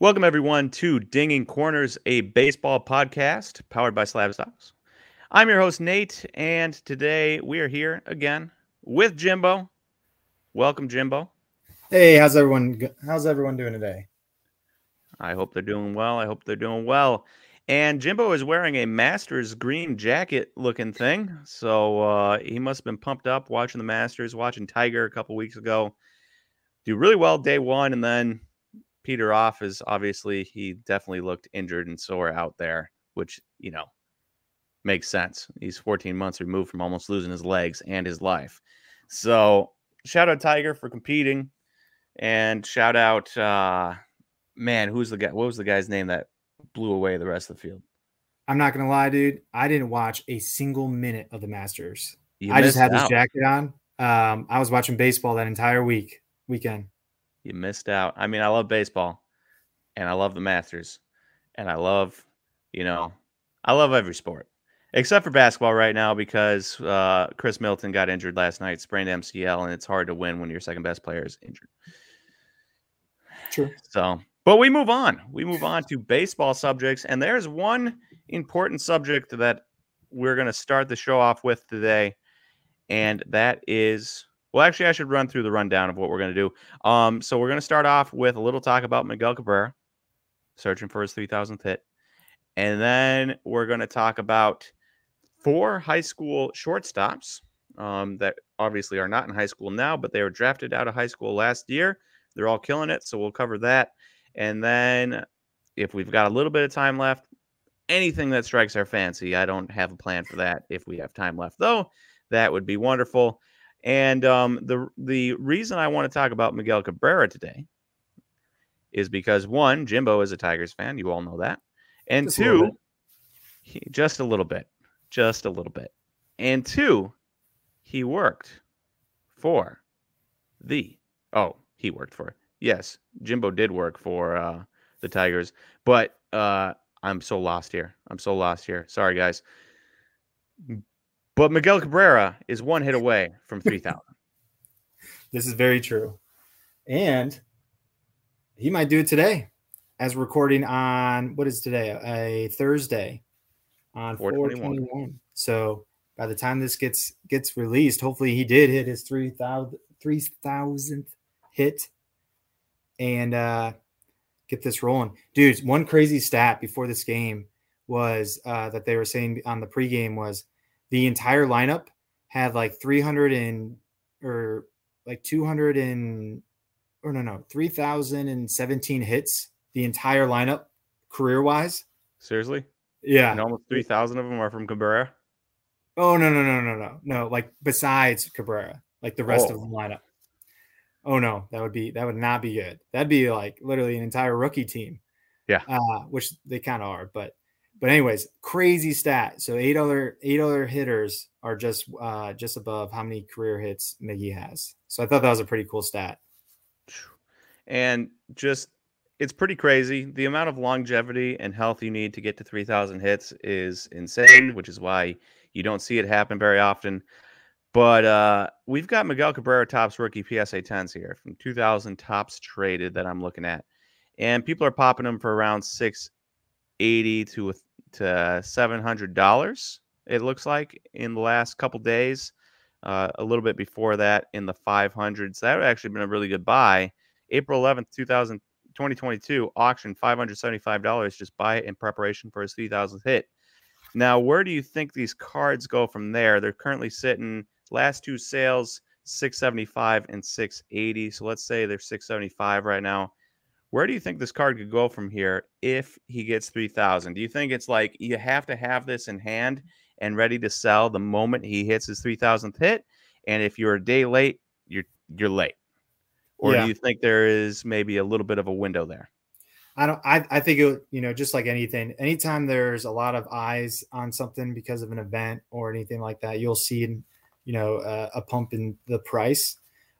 Welcome, everyone, to Dinging Corners, a baseball podcast powered by Slab Stocks. I'm your host, Nate, and today we are here again with Jimbo. Welcome, Jimbo. Hey, how's everyone? How's everyone doing today? I hope they're doing well. I hope they're doing well. And Jimbo is wearing a Masters green jacket looking thing. So uh, he must have been pumped up watching the Masters, watching Tiger a couple weeks ago. Do really well day one, and then Peter off is obviously he definitely looked injured and sore out there, which, you know, makes sense. He's 14 months removed from almost losing his legs and his life. So shout out Tiger for competing. And shout out uh man, who's the guy? What was the guy's name that blew away the rest of the field? I'm not gonna lie, dude. I didn't watch a single minute of the Masters. You I just had out. this jacket on. Um, I was watching baseball that entire week weekend. You missed out. I mean, I love baseball and I love the Masters and I love, you know, I love every sport except for basketball right now because uh, Khris Middleton got injured last night, sprained MCL, and it's hard to win when your second best player is injured. True. So, but we move on. We move on to baseball subjects, and there's one important subject that we're going to start the show off with today, and that is well, actually, I should run through the rundown of what we're going to do. Um, so we're going to start off with a little talk about Miguel Cabrera, searching for his 3,000th hit, and then we're going to talk about four high school shortstops um, that obviously are not in high school now, but they were drafted out of high school last year. They're all killing it, so we'll cover that. And then, if we've got a little bit of time left, anything that strikes our fancy. I don't have a plan for that. If we have time left, though, that would be wonderful. And um, the the reason I want to talk about Miguel Cabrera today is because one, Jimbo is a Tigers fan. You all know that, and just two, a he, just a little bit, just a little bit, and two, he worked for the oh he worked for yes Jimbo did work for uh, the Tigers, but uh, I'm so lost here. I'm so lost here. Sorry guys. But Miguel Cabrera is one hit away from 3,000. this is very true. And he might do it today as recording on what is today? A Thursday on 421. 421. So by the time this gets gets released, hopefully he did hit his 3000 3000th hit and uh get this rolling. Dudes, one crazy stat before this game was uh that they were saying on the pregame was the entire lineup had like 300 and or like 200 and or no no 3017 hits the entire lineup career wise seriously? Yeah. And almost 3000 of them are from cabrera? Oh no no no no no no like besides cabrera like the rest oh. of the lineup. Oh no that would be that would not be good. That'd be like literally an entire rookie team. Yeah. Uh, which they kind of are but but anyways, crazy stat. So eight other eight other hitters are just uh, just above how many career hits Miggy has. So I thought that was a pretty cool stat. And just it's pretty crazy. The amount of longevity and health you need to get to 3,000 hits is insane, which is why you don't see it happen very often. But uh, we've got Miguel Cabrera Topps rookie PSA 10s here from 2000 Topps traded that I'm looking at. And people are popping them for around 680 to to seven hundred dollars. It looks like in the last couple days, uh, a little bit before that in the five hundreds. That would actually been a really good buy. April eleventh, 2000, 2022, auction five hundred seventy five dollars. Just buy it in preparation for his three thousandth hit. Now, where do you think these cards go from there? They're currently sitting last two sales 675 and 680. So let's say they're 675 right now. Where do you think this card could go from here if he gets 3000? Do you think it's like you have to have this in hand and ready to sell the moment he hits his 3000th hit? And if you're a day late, you're you're late. Or yeah. do you think there is maybe a little bit of a window there? I don't I, I think it you know just like anything anytime there's a lot of eyes on something because of an event or anything like that you'll see you know uh, a pump in the price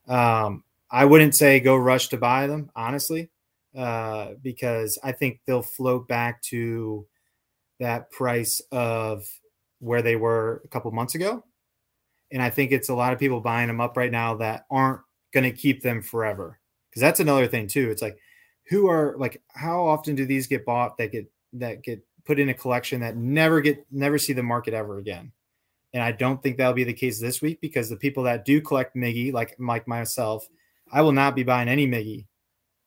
um I wouldn't say go rush to buy them honestly uh, because I think they'll float back to that price of where they were a couple months ago. And I think it's a lot of people buying them up right now that aren't going to keep them forever. Because that's another thing, too. It's like who are like how often do these get bought that get that get put in a collection that never get never see the market ever again? And I don't think that'll be the case this week because the people that do collect Miggy, like Mike myself, I will not be buying any Miggy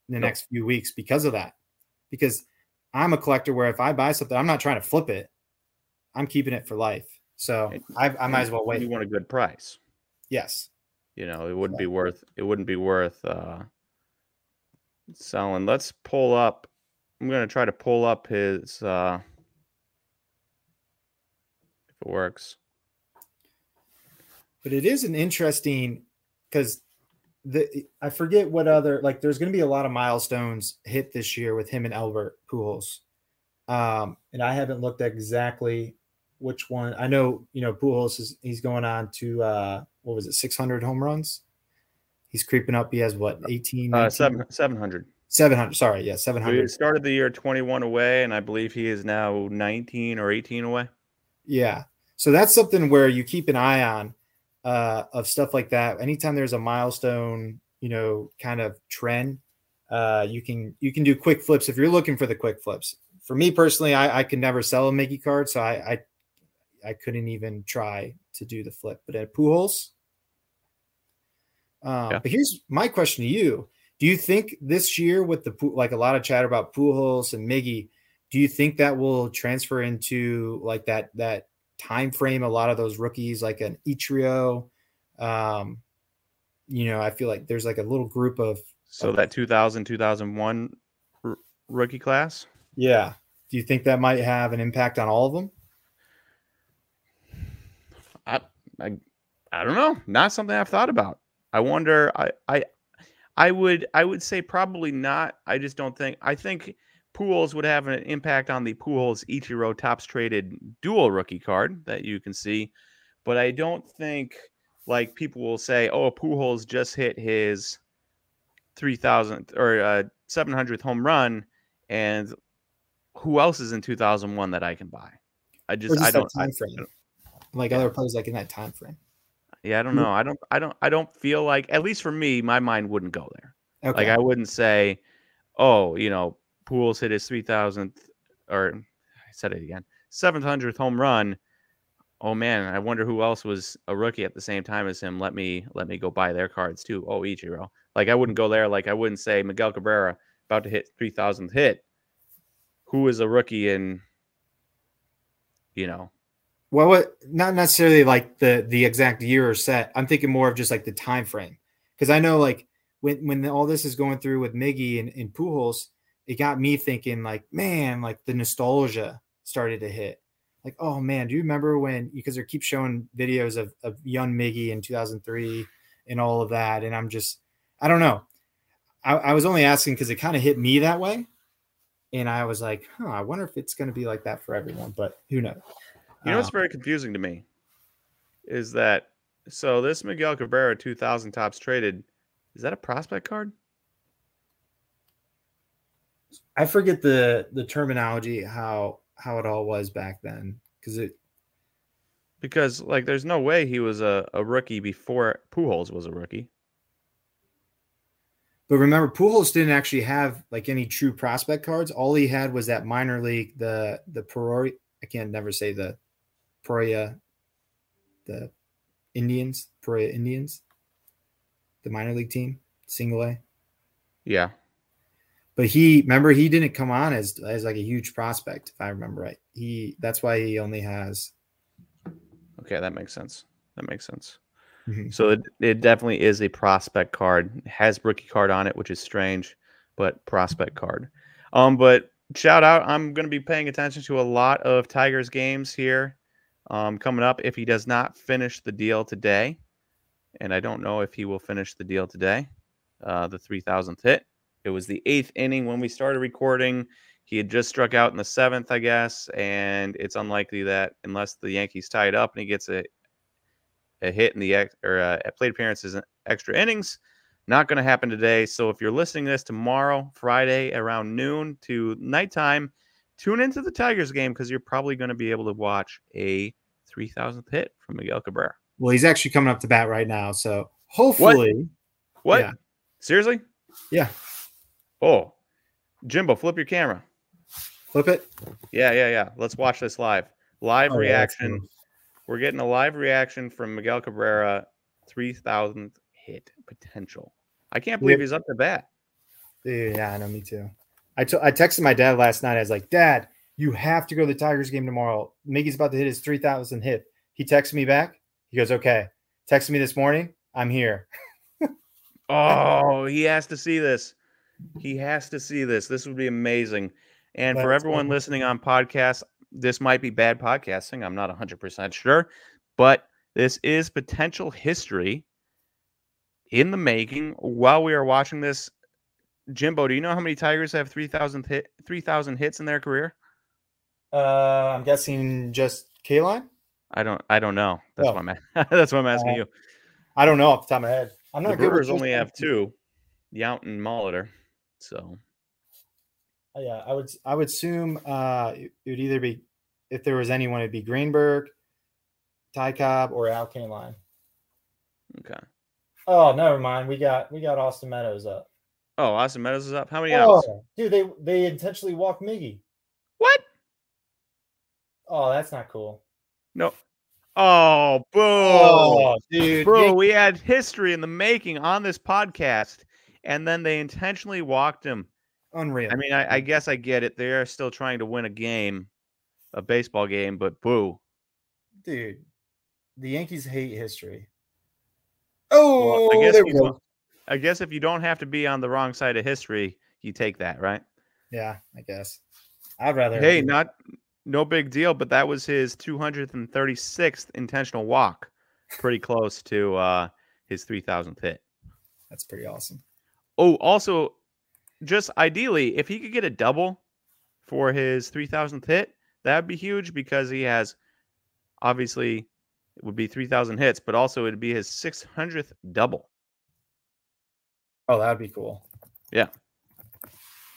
in the next few weeks because of that. Because I'm a collector where if I buy something, I'm not trying to flip it. I'm keeping it for life. So I, I might as well wait. You want a good price. Yes. You know, it wouldn't be worth it wouldn't be worth uh selling. Let's pull up. I'm gonna try to pull up his uh if it works. But it is an interesting because the I forget what other like there's going to be a lot of milestones hit this year with him and Albert Pujols. Um, and I haven't looked at exactly which one. I know you know Pujols is he's going on to uh, what was it 600 home runs. He's creeping up. He has what 18 uh, 7 700. 700 sorry yeah 700 he started the year 21 away and i believe he is now 19 or 18 away yeah so that's something where you keep an eye on uh, of stuff like that. Anytime there's a milestone, you know, kind of trend, uh, you can you can do quick flips if you're looking for the quick flips. For me personally, I, I could never sell a Miggy card, so I, I I couldn't even try to do the flip. But at Pujols, um, yeah. but here's my question to you: Do you think this year, with the like a lot of chatter about Pujols and Miggy, do you think that will transfer into like that that time frame a lot of those rookies like an Ichiro. Um, you know, I feel like there's like a little group of so that 2000 2001 r- rookie class. Yeah. Do you think that might have an impact on all of them? I I, I don't know. Not something I've thought about. I wonder. I I I would I would say probably not. I just don't think. I think Pujols would have an impact on the Pujols Ichiro Topps traded dual rookie card that you can see, but I don't think like people will say, "Oh, Pujols just hit his 3000th or uh, 700th home run and who else is in 2001 that I can buy?" I just, I don't. I don't, like yeah. other players like in that time frame. Yeah, I don't know. I don't I don't I don't feel like at least for me my mind wouldn't go there. Okay. Like I wouldn't say, "Oh, you know, Pujols hit his 3000th, or I said it again, 700th home run. Oh man, I wonder who else was a rookie at the same time as him. Let me let me go buy their cards too. Oh, Ichiro. Like I wouldn't go there. Like I wouldn't say Miguel Cabrera about to hit 3000th hit. Who is a rookie in, you know, well, what, not necessarily like the the exact year or set. I'm thinking more of just like the time frame, because I know like when when all this is going through with Miggy and, and Pujols, it got me thinking like, man, like the nostalgia started to hit. Like, oh man, do you remember when because they keep showing videos of, of young Miggy in 2003 and all of that? And I'm just, I don't know. I, I was only asking because it kind of hit me that way. And I was like, huh, I wonder if it's going to be like that for everyone, but who knows? You know what's uh, very confusing to me is that so this Miguel Cabrera 2000 Topps traded, is that a prospect card? I forget the the terminology how how it all was back then because it because like there's no way he was a, a rookie before Pujols was a rookie. But remember, Pujols didn't actually have like any true prospect cards. All he had was that minor league, the the Peoria. I can't never say the Peoria, the Indians, Peoria Indians, the minor league team, single A. Yeah, but he remember he didn't come on as as like a huge prospect if i remember right. He that's why he only has okay that makes sense. That makes sense. Mm-hmm. so it, it definitely is a prospect card. It has rookie card on it which is strange but prospect card. Um but shout out i'm going to be paying attention to a lot of tigers games here um coming up. If he does not finish the deal today and i don't know if he will finish the deal today uh the 3000th hit it was the eighth inning when we started recording. He had just struck out in the seventh, I guess, and it's unlikely that unless the Yankees tie it up and he gets a a hit in the ex, or uh, plate appearances in extra innings, not going to happen today. So if you're listening to this tomorrow, Friday around noon to nighttime, tune into the Tigers game because you're probably going to be able to watch a 3000th hit from Miguel Cabrera. Well, he's actually coming up to bat right now, so hopefully. What? what? Yeah. Seriously? Yeah. Oh, Jimbo, flip your camera. Flip it. Yeah, yeah, yeah. Let's watch this live. Live oh, reaction. We're getting a live reaction from Miguel Cabrera, 3,000th hit potential. I can't believe he's up to bat. Yeah, I know, me too. I, t- I texted my dad last night. I was like, Dad, you have to go to the Tigers game tomorrow. Miggy's about to hit his 3,000 hit. He texted me back. He goes, Okay. Texted me this morning. I'm here. oh, he has to see this. He has to see this. This would be amazing. And That's for everyone funny. listening on podcast, this might be bad podcasting. I'm not 100% sure, but this is potential history in the making. While we are watching this, Jimbo, do you know how many Tigers have 3,000 hit 3,000 hits in their career? Uh, I'm guessing just Kaline. I don't. I don't know. That's oh. why I'm. that's why I'm asking uh, you. I don't know off the top of my head. I'm not. The Brewers only have two, Yount and Molitor. So. Uh, yeah, I would. I would assume uh, it would either be if there was anyone, it'd be Greenberg, Ty Cobb, or Al Kaline. Okay. Oh, never mind. We got we got Austin Meadows up. Oh, Austin Meadows is up. How many oh, outs? Dude, they they intentionally walked Miggy. What? Oh, that's not cool. No. Oh, boo. Oh, dude. Bro, we had history in the making on this podcast, and then they intentionally walked him. Unreal. I mean, I, I guess I get it. They are still trying to win a game, a baseball game, but boo. Dude, the Yankees hate history. Oh, well, I guess there we go. I guess if you don't have to be on the wrong side of history, you take that, right? Yeah, I guess. I'd rather. Hey, not no big deal, but that was his 236th intentional walk. Pretty close to uh, his 3000th hit. That's pretty awesome. Oh, also, just ideally, if he could get a double for his 3000th hit, that would be huge because he has obviously it would be 3000 hits, but also it would be his 600th double. Oh, that'd be cool. Yeah.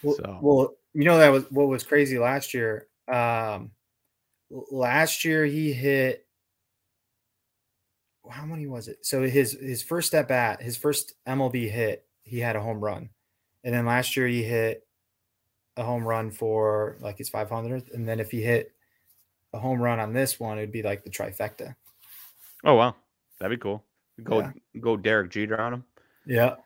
Well, so. well, you know that was what was crazy last year. Um, last year he hit. How many was it? So his his first step at his first MLB hit, he had a home run, and then last year he hit a home run for like his 500th, and then if he hit a home run on this one, it'd be like the trifecta. Oh wow, that'd be cool. Go yeah. go Derek Jeter on him. Yeah.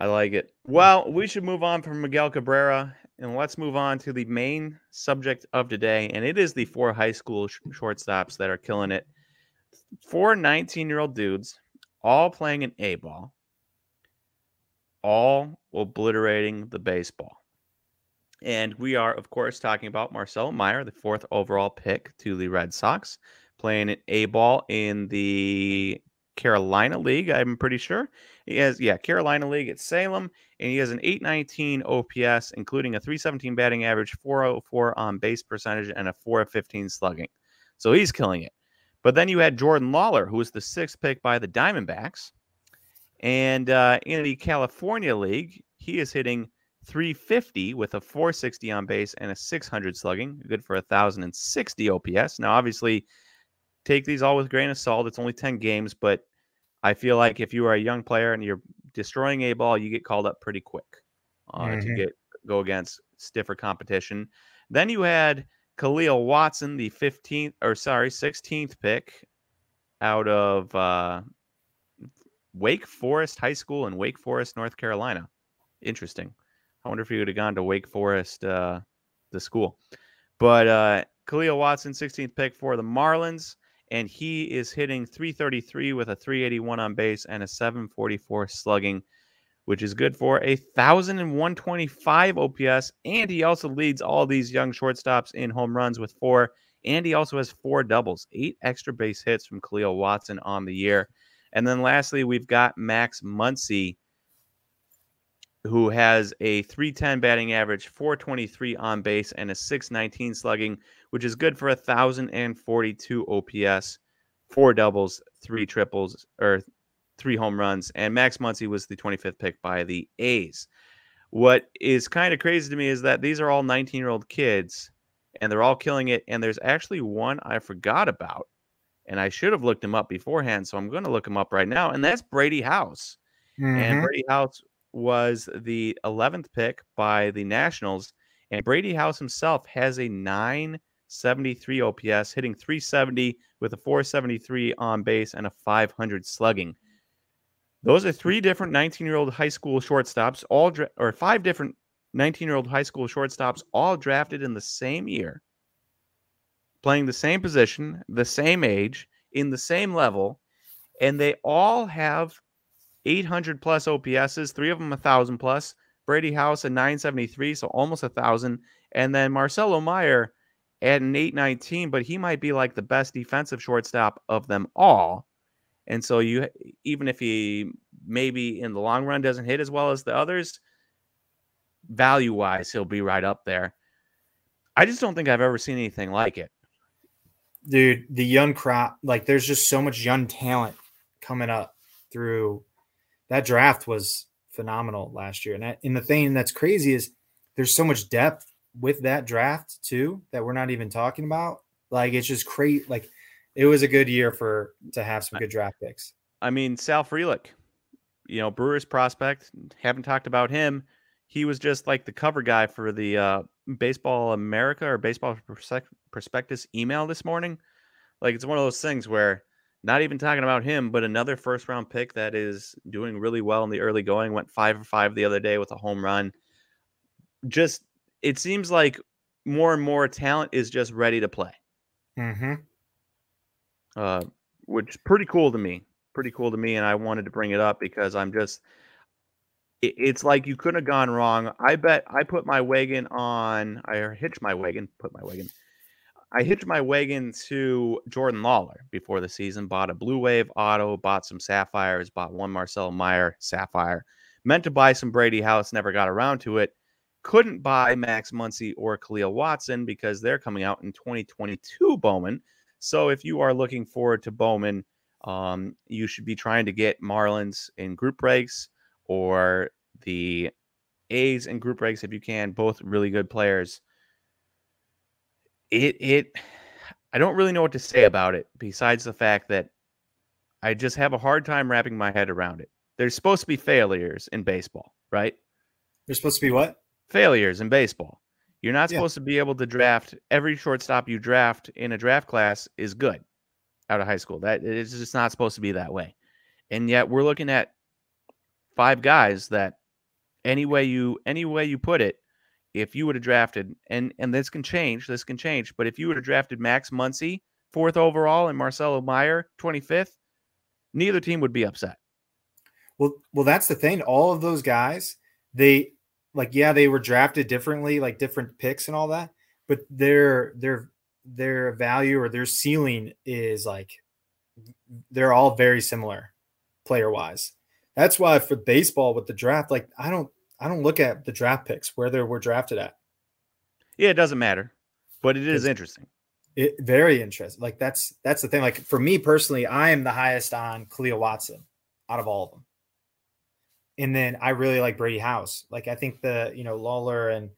I like it. Well, we should move on from Miguel Cabrera and let's move on to the main subject of today. And it is the four high school sh- shortstops that are killing it. Four 19 year old dudes, all playing an A ball, all obliterating the baseball. And we are, of course, talking about Marcelo Meyer, the fourth overall pick to the Red Sox, playing an A ball in the Carolina League, I'm pretty sure. He has, yeah, Carolina League at Salem, and he has an 819 OPS, including a 317 batting average, 404 on base percentage, and a 415 slugging. So he's killing it. But then you had Jordan Lawler, who was the sixth pick by the Diamondbacks. And uh, in the California League, he is hitting 350 with a 460 on base and a 600 slugging, good for a 1,060 OPS. Now, obviously, take these all with grain of salt. It's only 10 games, but I feel like if you are a young player and you're destroying a ball, you get called up pretty quick uh, mm-hmm. to get go against stiffer competition. Then you had Kahlil Watson, the 15th or sorry, 16th pick out of uh, Wake Forest High School in Wake Forest, North Carolina. Interesting. I wonder if he would have gone to Wake Forest, uh, the school. But uh, Kahlil Watson, 16th pick for the Marlins and he is hitting 333 with a 381 on base and a 744 slugging, which is good for a 1,125 OPS. And he also leads all these young shortstops in home runs with four. And he also has four doubles, eight extra base hits from Kahlil Watson on the year. And then lastly, we've got Max Muncy, who has a 310 batting average, 423 on base, and a 619 slugging, which is good for a 1,042 OPS, four doubles, three triples, or three home runs. And Max Muncy was the 25th pick by the A's. What is kind of crazy to me is that these are all 19 year old kids and they're all killing it. And there's actually one I forgot about. And I should have looked him up beforehand. So I'm going to look him up right now. And that's Brady House. Mm-hmm. And Brady House was the 11th pick by the Nationals, and Brady House himself has a 973 OPS, hitting 370 with a 473 on base and a 500 slugging. Those are three different 19 year old high school shortstops, all dra- or five different 19 year old high school shortstops, all drafted in the same year, playing the same position, the same age, in the same level, and they all have 800 plus OPSs, three of them a thousand plus. Brady House a 973, so almost a thousand, and then Marcelo Meyer at an 819, but he might be like the best defensive shortstop of them all. And so you even if he maybe in the long run doesn't hit as well as the others, value wise, he'll be right up there. I just don't think I've ever seen anything like it. Dude, the young crop, like there's just so much young talent coming up through that draft was phenomenal last year. And that, and the thing that's crazy is there's so much depth with that draft too that we're not even talking about. Like it's just crazy. Like it was a good year for to have some good draft picks. I mean, Sal Frelick, you know, Brewers prospect. Haven't talked about him. He was just like the cover guy for the uh, Baseball America or Baseball Prospectus email this morning. Like it's one of those things where not even talking about him, but another first round pick that is doing really well in the early going. Went five for five the other day with a home run. Just it seems like more and more talent is just ready to play. Mm-hmm. Uh, which pretty cool to me. Pretty cool to me, and I wanted to bring it up because I'm just. It, it's like you couldn't have gone wrong. I bet I put my wagon on. I hitched my wagon. Put my wagon I hitched my wagon to Jordan Lawler before the season, bought a Blue Wave auto, bought some Sapphires, bought one Marcel Meyer Sapphire. Meant to buy some Brady House, never got around to it. Couldn't buy Max Muncy or Kahlil Watson because they're coming out in 2022 Bowman. So if you are looking forward to Bowman, um, you should be trying to get Marlins in group breaks or the A's and group breaks if you can. Both really good players it it I don't really know what to say about it besides the fact that I just have a hard time wrapping my head around it. There's supposed to be failures in baseball, right? There's supposed to be what? Failures in baseball. You're not supposed yeah. to be able to draft every shortstop you draft in a draft class is good out of high school. That it's just not supposed to be that way. And yet we're looking at five guys that any way you any way you put it, if you would have drafted, and and this can change, this can change, but if you would have drafted Max Muncy fourth overall and Marcelo Meyer 25th, neither team would be upset. Well, well, that's the thing. All of those guys, they like, yeah, they were drafted differently, like different picks and all that, but their their their value or their ceiling is like they're all very similar player wise. That's why for baseball with the draft, like I don't I don't look at the draft picks where they were drafted at. Yeah, it doesn't matter, but it is interesting. It very interesting. Like that's that's the thing. Like for me personally, I am the highest on Kahlil Watson out of all of them. And then I really like Brady House. Like I think the you know Lawler and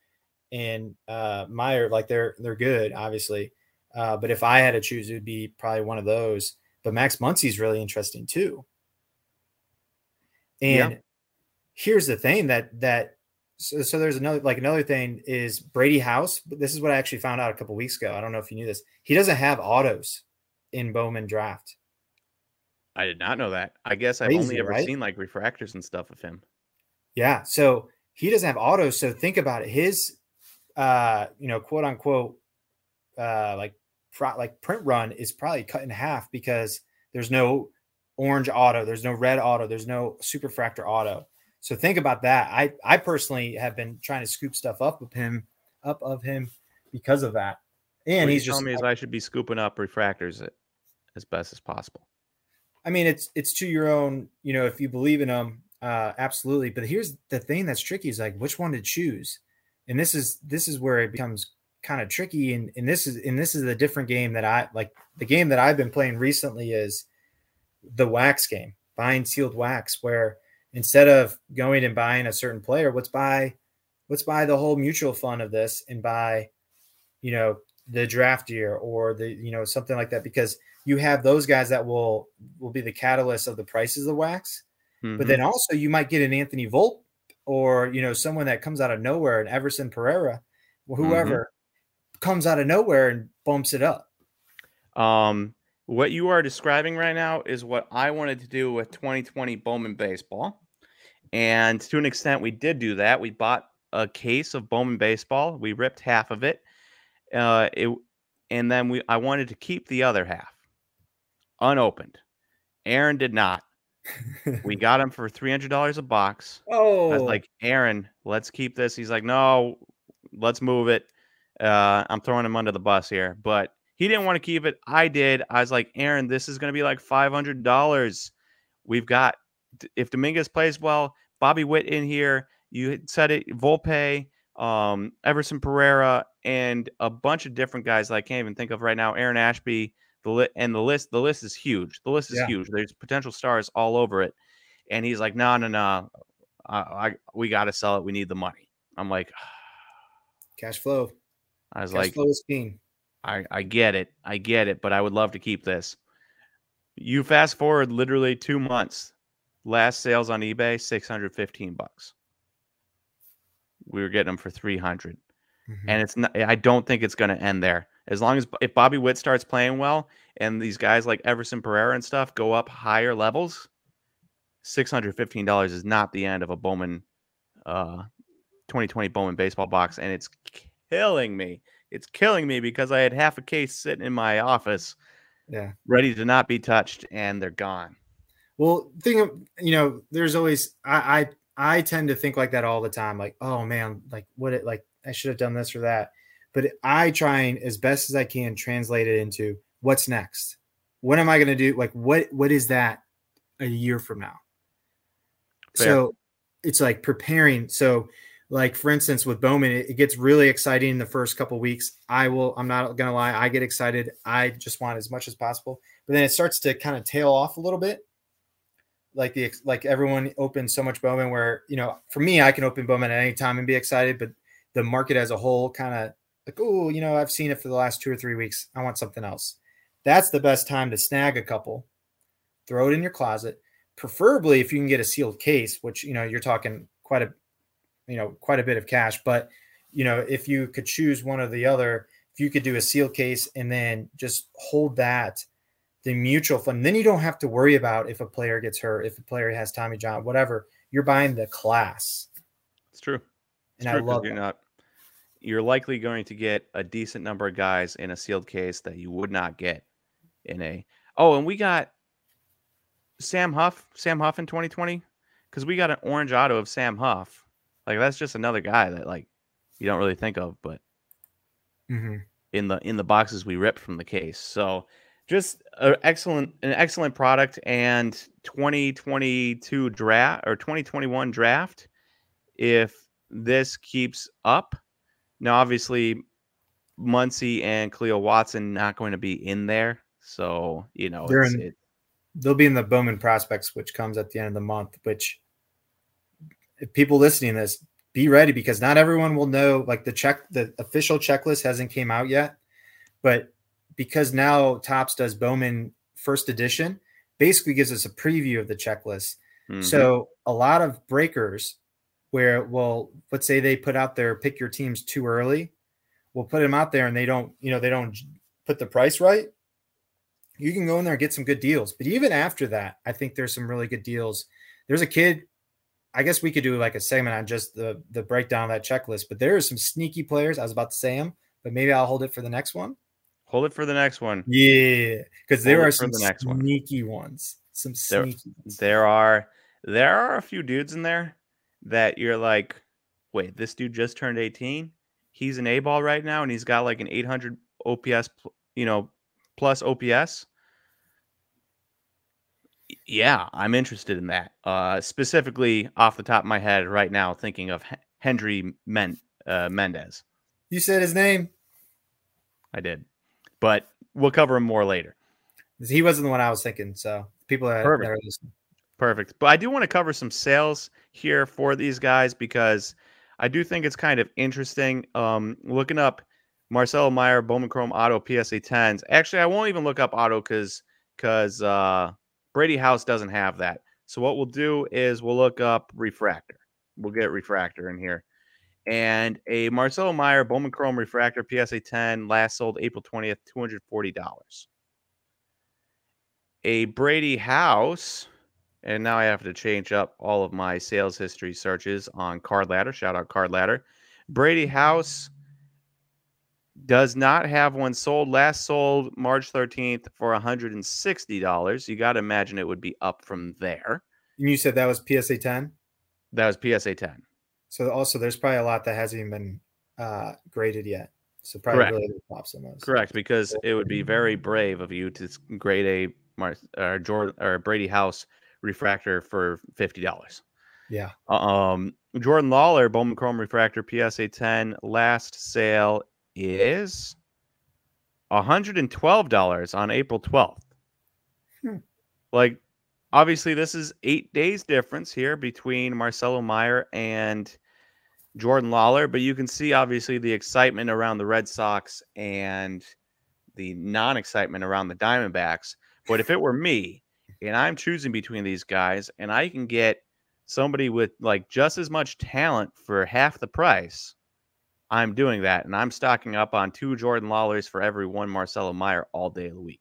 and uh Meyer like they're they're good, obviously. Uh, but if I had to choose, it would be probably one of those. But Max Muncy is really interesting too. And yeah here's the thing that that so, so there's another like another thing is Brady House. This is what I actually found out a couple weeks ago. I don't know if you knew this. He doesn't have autos in Bowman draft. I did not know that. I guess I've only ever right? seen like refractors and stuff of him. Yeah, so he doesn't have autos. So think about it. His, uh, you know, quote unquote, uh, like pro- like print run is probably cut in half because there's no orange auto, there's no red auto, there's no superfractor auto. So think about that. I I personally have been trying to scoop stuff up of him, up of him, because of that. And he's just telling me is I should be scooping up refractors as best as possible. I mean, it's it's to your own. You know, if you believe in them, uh, absolutely. But here's the thing that's tricky: is like which one to choose. And this is this is where it becomes kind of tricky. And and this is and this is a different game that I like. The game that I've been playing recently is the wax game, buying sealed wax, where instead of going and buying a certain player, let's buy let's buy the whole mutual fund of this and buy, you know, the draft year or the you know something like that because you have those guys that will will be the catalyst of the prices of the wax. Mm-hmm. But then also you might get an Anthony Volpe or you know someone that comes out of nowhere, and Everson Pereira, whoever mm-hmm. comes out of nowhere and bumps it up. Um, what you are describing right now is what I wanted to do with 2020 Bowman baseball. And to an extent, we did do that. We bought a case of Bowman baseball. We ripped half of it. Uh, it and then we I wanted to keep the other half unopened. Aaron did not. we got him for three hundred dollars a box. Oh, I was like, Aaron, let's keep this. He's like, no, let's move it. Uh, I'm throwing him under the bus here, but he didn't want to keep it. I did. I was like, Aaron, this is going to be like five hundred dollars. We've got if Dominguez plays well, Bobby Witt in here. You said it, Volpe, um, Everson Pereira, and a bunch of different guys that I can't even think of right now. Aaron Ashby, the li- and the list, the list is huge. The list is yeah. huge. There's potential stars all over it. And he's like, no, no, no, I, I we got to sell it. We need the money. I'm like, cash flow. I was cash like, flow is king. I, I get it. I get it, but I would love to keep this. You fast forward literally two months. Last sales on eBay, 615 bucks. We were getting them for 300. Mm-hmm. And it's not, I don't think it's going to end there. As long as if Bobby Witt starts playing well and these guys like Everson Pereira and stuff go up higher levels, $615 is not the end of a Bowman uh 2020 Bowman baseball box and it's killing me it's killing me because I had half a case sitting in my office, yeah, ready to not be touched, and they're gone. Well, thing of you know, there's always I, I I tend to think like that all the time. Like, oh man, like what it like I should have done this or that. But I try and as best as I can translate it into what's next. What am I going to do? Like, what what is that a year from now? Fair. So it's like preparing. So like for instance with Bowman, it, it gets really exciting in the first couple weeks. I will, I'm not gonna lie, I get excited. I just want as much as possible, but then it starts to kind of tail off a little bit. Like the like everyone opens so much Bowman where you know for me I can open Bowman at any time and be excited, but the market as a whole kind of like oh you know I've seen it for the last two or three weeks. I want something else. That's the best time to snag a couple, throw it in your closet. Preferably if you can get a sealed case, which you know you're talking quite a you know quite a bit of cash. But you know, if you could choose one or the other, if you could do a seal case and then just hold that the mutual fund, then you don't have to worry about if a player gets hurt, if a player has Tommy John, whatever. You're buying the class. It's true. It's and true, I love you're that. not you're likely going to get a decent number of guys in a sealed case that you would not get in a oh and we got sam huff sam huff in 2020 because we got an orange auto of sam huff like that's just another guy that like you don't really think of, but mm-hmm. in the in the boxes we ripped from the case. So just an excellent an excellent product and 2022 draft or 2021 draft. If this keeps up, now obviously Muncy and Cleo Watson not going to be in there, so you know in, it, they'll be in the Bowman prospects, which comes at the end of the month, which people listening to this, be ready because not everyone will know. Like the check, the official checklist hasn't came out yet, but because now Topps does Bowman first edition, basically gives us a preview of the checklist. Mm-hmm. So a lot of breakers where, well, let's say they put out their pick your teams too early, we'll put them out there and they don't, you know, they don't put the price right. You can go in there and get some good deals. But even after that, I think there's some really good deals. There's a kid I guess we could do like a segment on just the the breakdown of that checklist. But there are some sneaky players. I was about to say them, but maybe I'll hold it for the next one. Hold it for the next one. Yeah, because there are some the next sneaky one. ones. Some sneaky. There, ones. there are there are a few dudes in there that you're like, wait, this dude just turned 18. He's an A ball right now, and he's got like an 800 OPS, you know, plus OPS yeah, I'm interested in that. Uh, specifically, off the top of my head, right now, thinking of H- Hendry Men- uh, Mendez. You said his name. I did, but we'll cover him more later. He wasn't the one I was thinking. So people that, Perfect. are listening. Perfect. But I do want to cover some sales here for these guys because I do think it's kind of interesting. Um, looking up Marcelo Meyer Bowman Chrome Auto PSA 10s. Actually, I won't even look up Auto because because uh, Brady House doesn't have that. So what we'll do is we'll look up refractor. we'll get refractor in here. And a Marcelo Meyer Bowman Chrome refractor PSA 10 last sold April 20th, $240. A Brady House, and now I have to change up all of my sales history searches on Card Ladder. Shout out Card Ladder. Brady House does not have one sold. Last sold March 13th for $160. You got to imagine it would be up from there. And you said that was PSA 10? That was PSA 10. So also there's probably a lot that hasn't even been uh, graded yet. So probably Correct. really pops in those. Correct, because it would be very brave of you to grade a Mar- or Jordan or Brady House refractor for fifty dollars. Yeah. Um, Jordan Lawler Bowman Chrome refractor PSA ten last sale is hundred and twelve dollars on April twelfth. Hmm. Like, obviously, this is eight days difference here between Marcelo Meyer and Jordan Lawler, but you can see obviously the excitement around the Red Sox and the non-excitement around the Diamondbacks. But if it were me and I'm choosing between these guys and I can get somebody with like just as much talent for half the price, I'm doing that. And I'm stocking up on two Jordan Lawlers for every one Marcelo Meyer all day of the week.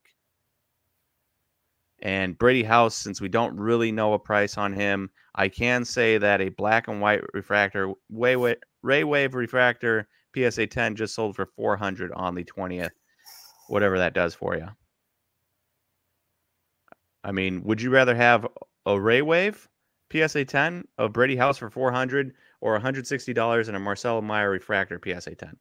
And Brady House, since we don't really know a price on him, I can say that a black and white refractor, way, way, Ray Wave refractor PSA 10 just sold for 400 on the 20th, whatever that does for you. I mean, would you rather have a Ray Wave PSA 10 of Brady House for 400 or $160 in a Marcelo Meyer refractor PSA 10?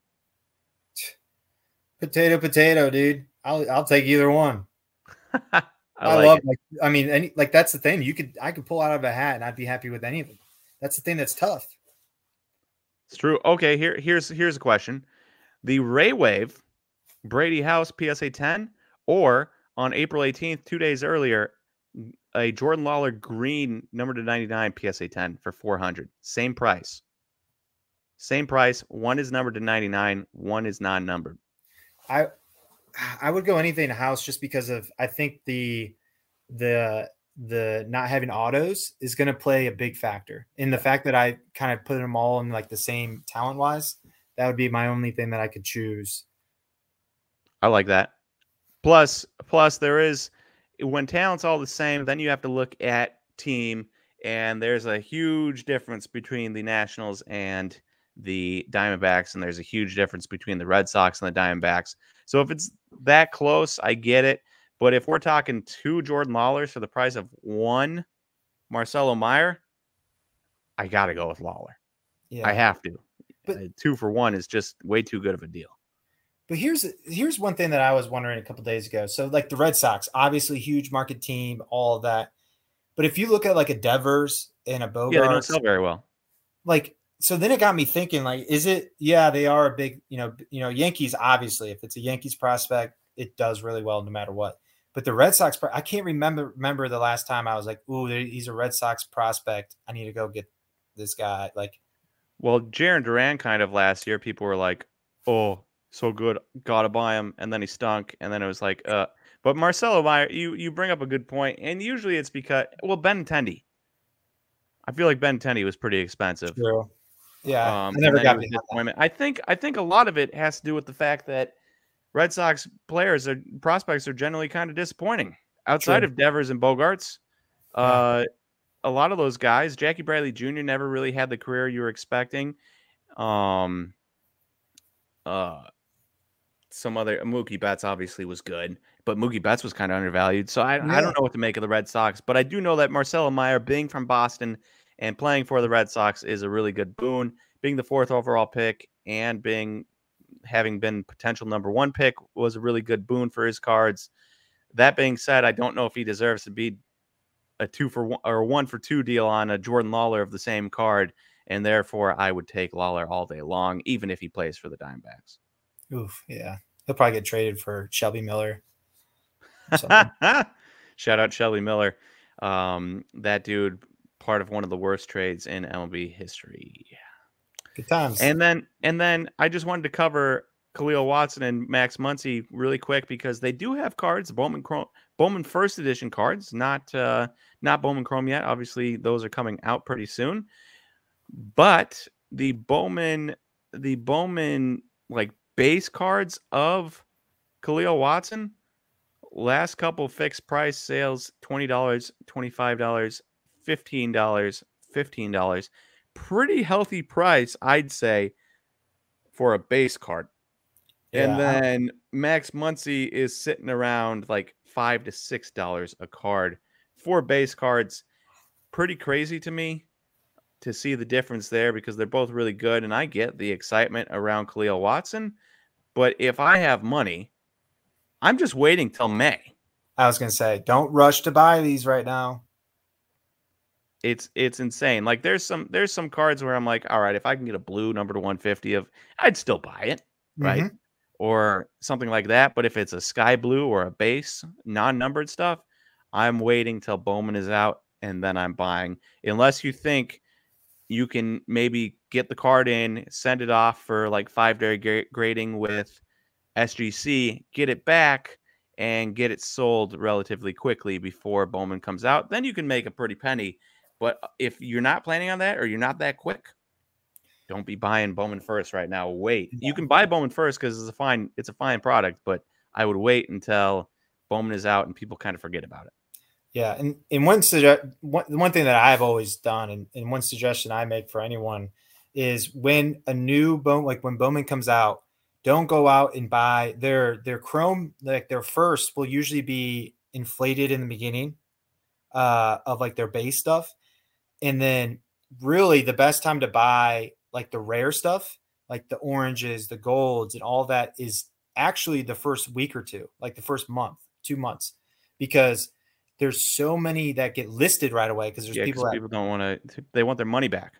Potato, potato, dude. I'll I'll take either one. I, I, like love it. like I mean any like that's the thing. You could I could pull out of a hat and I'd be happy with any of them. That's the thing that's tough. It's true. Okay, here here's here's a question. The Ray Wave Brady House PSA 10 or on April 18th, 2 days earlier, a Jordan Lawler green number to 99 PSA 10 for 400. Same price. Same price. One is numbered to 99, one is non-numbered. I I would go anything house just because of I think the the the not having autos is going to play a big factor in the fact that I kind of put them all in like the same talent wise. That would be my only thing that I could choose. I like that. Plus, plus there is when talent's all the same, then you have to look at team, and there's a huge difference between the Nationals and the Diamondbacks, and there's a huge difference between the Red Sox and the Diamondbacks. So if it's that close, I get it. But if we're talking two Jordan Lawlers for the price of one Marcelo Meyer, I got to go with Lawler. Yeah. I have to. But- Uh, two for one is just way too good of a deal. But here's here's one thing that I was wondering a couple days ago. So like the Red Sox, obviously huge market team, all of that. But if you look at like a Devers and a Bogaerts, Yeah, they don't sell very well. like so then it got me thinking like is it yeah they are a big you know you know yankees obviously if it's a yankees prospect it does really well no matter what but the red sox i can't remember remember the last time i was like ooh he's a red sox prospect i need to go get this guy like Well, Jarren Duran kind of last year, people were like, "Oh, so good, gotta buy him," and then he stunk, and then it was like, "Uh." But Marcelo Meyer, you you bring up a good point, and usually it's because well, Benintendi. I feel like Benintendi was pretty expensive. true. yeah Um, i never got he was that. disappointment. I think I think a lot of it has to do with the fact that Red Sox players are prospects are generally kind of disappointing outside True. of Devers and Bogaerts. Yeah. Uh, a lot of those guys, Jackie Bradley Jr. never really had the career you were expecting. Um, uh, some other uh, Mookie Betts obviously was good, but Mookie Betts was kind of undervalued. So I, I don't know what to make of the Red Sox, but I do know that Marcelo Meyer, being from Boston and playing for the Red Sox, is a really good boon. Being the fourth overall pick and being having been potential number one pick was a really good boon for his cards. That being said, I don't know if he deserves to be a two for one or one for two deal on a Jordan Lawler of the same card, and therefore I would take Lawler all day long, even if he plays for the Dimebacks. Oof, yeah he'll probably get traded for shelby miller. Shout out Shelby Miller. Um, that dude, part of one of the worst trades in MLB history. good times And then and then I just wanted to cover Kahlil Watson and Max Muncy really quick because they do have cards, Bowman Chrome, Bowman first edition cards, not uh not Bowman Chrome yet. Obviously, those are coming out pretty soon. But the Bowman, the Bowman like base cards of Kahlil Watson, last couple fixed price sales $20, $25, $15, $15. Pretty healthy price, I'd say, for a base card. Yeah. And then Max Muncy is sitting around like five to six dollars a card for base cards. Pretty crazy to me to see the difference there because they're both really good. And I get the excitement around Kahlil Watson. But if I have money, I'm just waiting till May. I was gonna say, don't rush to buy these right now. It's it's insane. Like there's some there's some cards where I'm like, all right, if I can get a blue number to 150 of, I'd still buy it, right? Mm-hmm. Or something like that. But if it's a sky blue or a base non-numbered stuff, I'm waiting till Bowman is out and then I'm buying. Unless you think you can maybe get the card in, send it off for like five day grading with SGC, get it back, and get it sold relatively quickly before Bowman comes out. Then you can make a pretty penny. But uh, if you're not planning on that or you're not that quick, don't be buying Bowman first right now. Wait. You can buy Bowman first because it's a fine it's a fine product, but I would wait until Bowman is out and people kind of forget about it. Yeah, and and one suggest one, one thing that I've always done, and, and one suggestion I make for anyone is when a new Bowman, like when Bowman comes out, don't go out and buy their their Chrome, like their first will usually be inflated in the beginning uh, of like their base stuff, and then really the best time to buy like the rare stuff, like the oranges, the golds, and all that is actually the first week or two, like the first month, two months, because there's so many that get listed right away because there's yeah, people that, people don't want to they want their money back.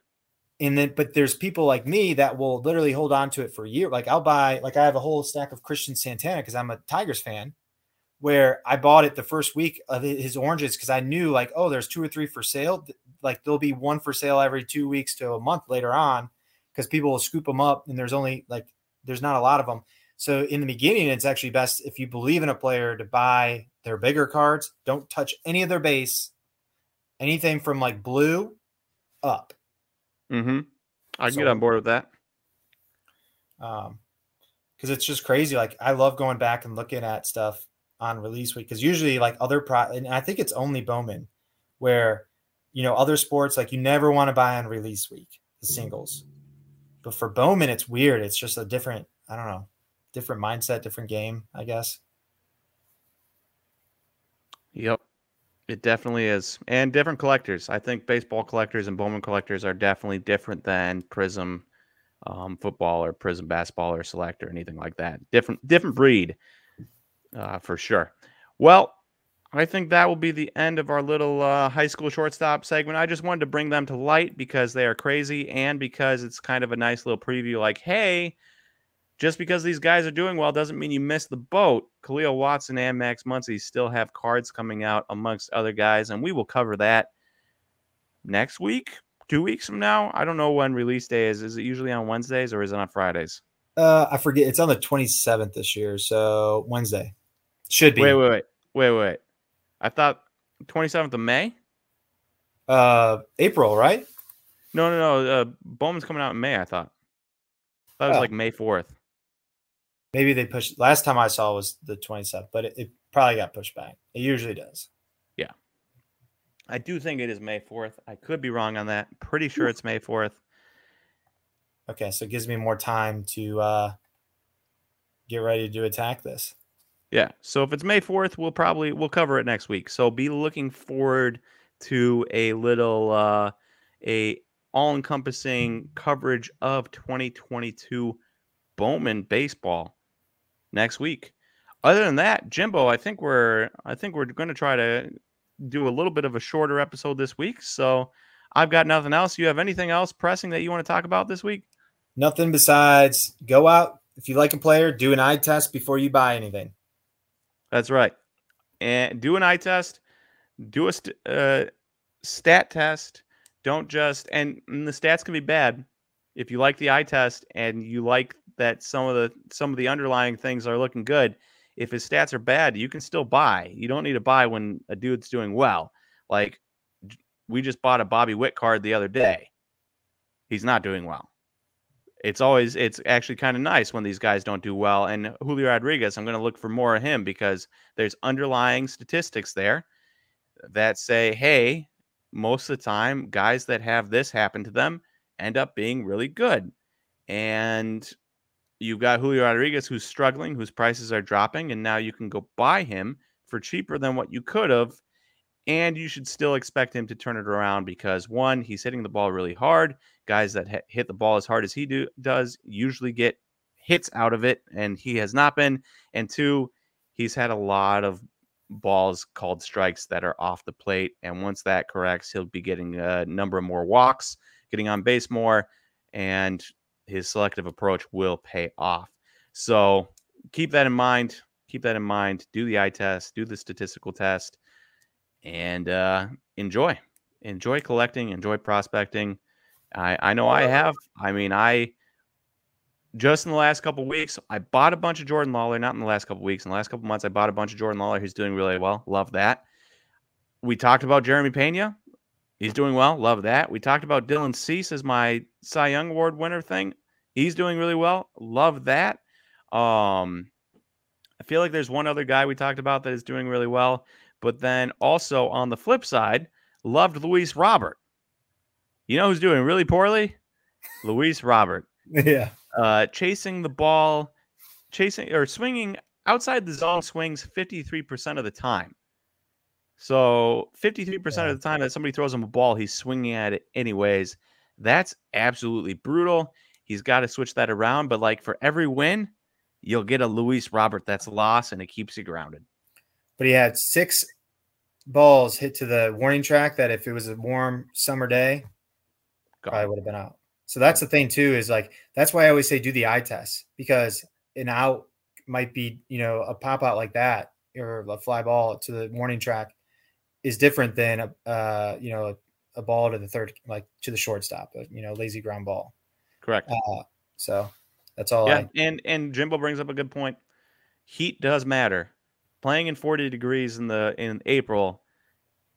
And then but there's people like me that will literally hold on to it for a year. Like I'll buy like I have a whole stack of Cristian Santana because I'm a Tigers fan where I bought it the first week of his oranges because I knew like, oh, there's two or three for sale. Like there'll be one for sale every two weeks to a month later on because people will scoop them up and there's only like there's not a lot of them. So in the beginning, it's actually best if you believe in a player to buy their bigger cards. Don't touch any of their base. Anything from like blue up. Mm-hmm. I can so, get on board with that. Um, because it's just crazy. Like I love going back and looking at stuff on release week because usually like other pro and I think it's only Bowman where you know other sports like you never want to buy on release week the singles, but for Bowman it's weird. It's just a different. I don't know different mindset, different game, I guess. It definitely is. And different collectors. I think baseball collectors and Bowman collectors are definitely different than Prism um, football or Prism basketball or select or anything like that. Different different breed uh, for sure. Well, I think that will be the end of our little uh, high school shortstop segment. I just wanted to bring them to light because they are crazy and because it's kind of a nice little preview like, hey, just because these guys are doing well doesn't mean you miss the boat. Kahlil Watson and Max Muncy still have cards coming out amongst other guys, and we will cover that next week, two weeks from now. I don't know when release day is. Is it usually on Wednesdays or is it on Fridays? Uh, I forget. It's on the 27th this year, so Wednesday should be. Wait, wait, wait, wait, wait. I thought 27th of May. Uh, April, right? No, no, no. Uh, Bowman's coming out in May. I thought. That was oh. like May 4th. Maybe they pushed. Last time I saw was the 27th, but it, it probably got pushed back. It usually does. Yeah. I do think it is May 4th. I could be wrong on that. Pretty sure it's May 4th. Okay, so it gives me more time to uh, get ready to attack this. Yeah. So if it's May 4th, we'll probably we'll cover it next week. So be looking forward to a little uh a all-encompassing coverage of 2022 Bowman baseball next week. Other than that, Jimbo, I think we're I think we're going to try to do a little bit of a shorter episode this week. So I've got nothing else. You have anything else pressing that you want to talk about this week? Nothing besides go out if you like a player, do an eye test before you buy anything. That's right, and do an eye test. Do a st- uh, stat test. Don't just and, and the stats can be bad. If you like the eye test and you like that some of the some of the underlying things are looking good. If his stats are bad, you can still buy. You don't need to buy when a dude's doing well. Like we just bought a Bobby Witt card the other day. he's not doing well. It's always it's actually kind of nice when these guys don't do well. And Julio Rodriguez, I'm going to look for more of him because there's underlying statistics there that say, hey, most of the time, guys that have this happen to them end up being really good. And you've got Julio Rodriguez who's struggling, whose prices are dropping, and now you can go buy him for cheaper than what you could have. And you should still expect him to turn it around because one, he's hitting the ball really hard. Guys that hit the ball as hard as he do, does usually get hits out of it, and he has not been. And two, he's had a lot of balls called strikes that are off the plate. And once that corrects, he'll be getting a number of more walks, getting on base more, and his selective approach will pay off. So keep that in mind. Keep that in mind. Do the eye test, do the statistical test, and uh, enjoy. Enjoy collecting, enjoy prospecting. I, I know I have. I mean, I just in the last couple weeks, I bought a bunch of Jordan Lawlar. Not in the last couple weeks. In the last couple months, I bought a bunch of Jordan Lawlar He's doing really well. Love that. We talked about Jeremy Pena. He's doing well. Love that. We talked about Dylan Cease as my Cy Young Award winner thing. He's doing really well. Love that. Um, I feel like there's one other guy we talked about that is doing really well. But then also on the flip side, loved Luis Robert. You know who's doing really poorly? Luis Robert. Yeah uh, chasing the ball, chasing or swinging outside the zone swings 53% of the time. So 53% yeah. of the time that somebody throws him a ball, he's swinging at it anyways. That's absolutely brutal. He's got to switch that around. But like for every win, you'll get a Luis Robert that's lost and it keeps you grounded. But he had six balls hit to the warning track that if it was a warm summer day, probably would have been out. So that's the thing too, is like that's why I always say do the eye test because an out might be, you know, a pop out like that or a fly ball to the warning track is different than a uh, you know, a, a, ball to the third like to the shortstop, a, you know, lazy ground ball. Correct. Uh, so that's all yeah, I and and Jimbo brings up a good point. Heat does matter. Playing in 40 degrees in the in April,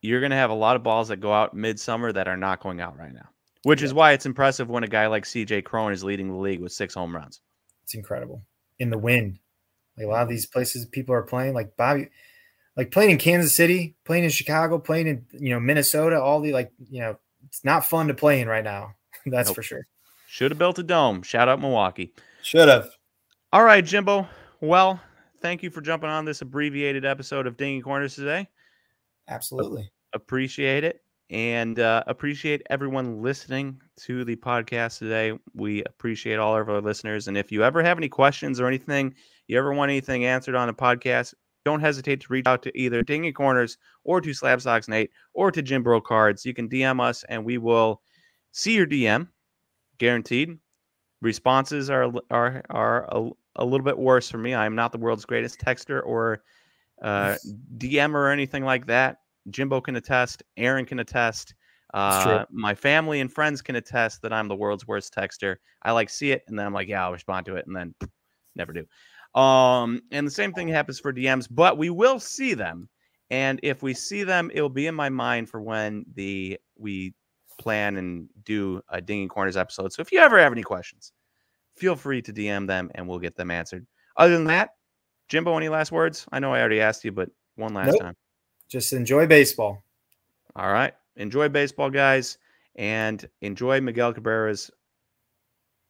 you're going to have a lot of balls that go out midsummer that are not going out right now. Which yeah. is why it's impressive when a guy like CJ Cron is leading the league with six home runs. It's incredible. In the wind. Like a lot of these places people are playing, like Bobby, like playing in Kansas City, playing in Chicago, playing in you know Minnesota, all the like, you know, it's not fun to play in right now. That's nope. for sure. Should have built a dome. Shout out Milwaukee. Should have. All right, Jimbo. Well, thank you for jumping on this abbreviated episode of Dingy Corners today. Absolutely. Appreciate it and uh, appreciate everyone listening to the podcast today. We appreciate all of our listeners. And if you ever have any questions or anything, you ever want anything answered on a podcast, don't hesitate to reach out to either Dingy Corners or to Slab Sox Nate or to Jim Bro Cards. You can DM us and we will see your DM, guaranteed. Responses are are are a, a little bit worse for me. I am not the world's greatest texter or uh, DM or anything like that. Jimbo can attest, Aaron can attest. Uh, my family and friends can attest that I'm the world's worst texter. I like see it and then I'm like, yeah, I'll respond to it, and then never do. Um, and the same thing happens for DMs, but we will see them. And if we see them, it'll be in my mind for when the we plan and do a Dingy Corners episode. So if you ever have any questions, feel free to DM them and we'll get them answered. Other than that, Jimbo, any last words? I know I already asked you, but one last nope. time just enjoy baseball. All right. Enjoy baseball, guys, and enjoy Miguel Cabrera's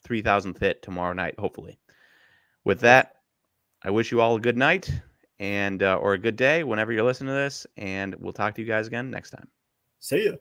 3000th hit tomorrow night, hopefully. With that, I wish you all a good night and uh, or a good day whenever you're listening to this, and we'll talk to you guys again next time. See you.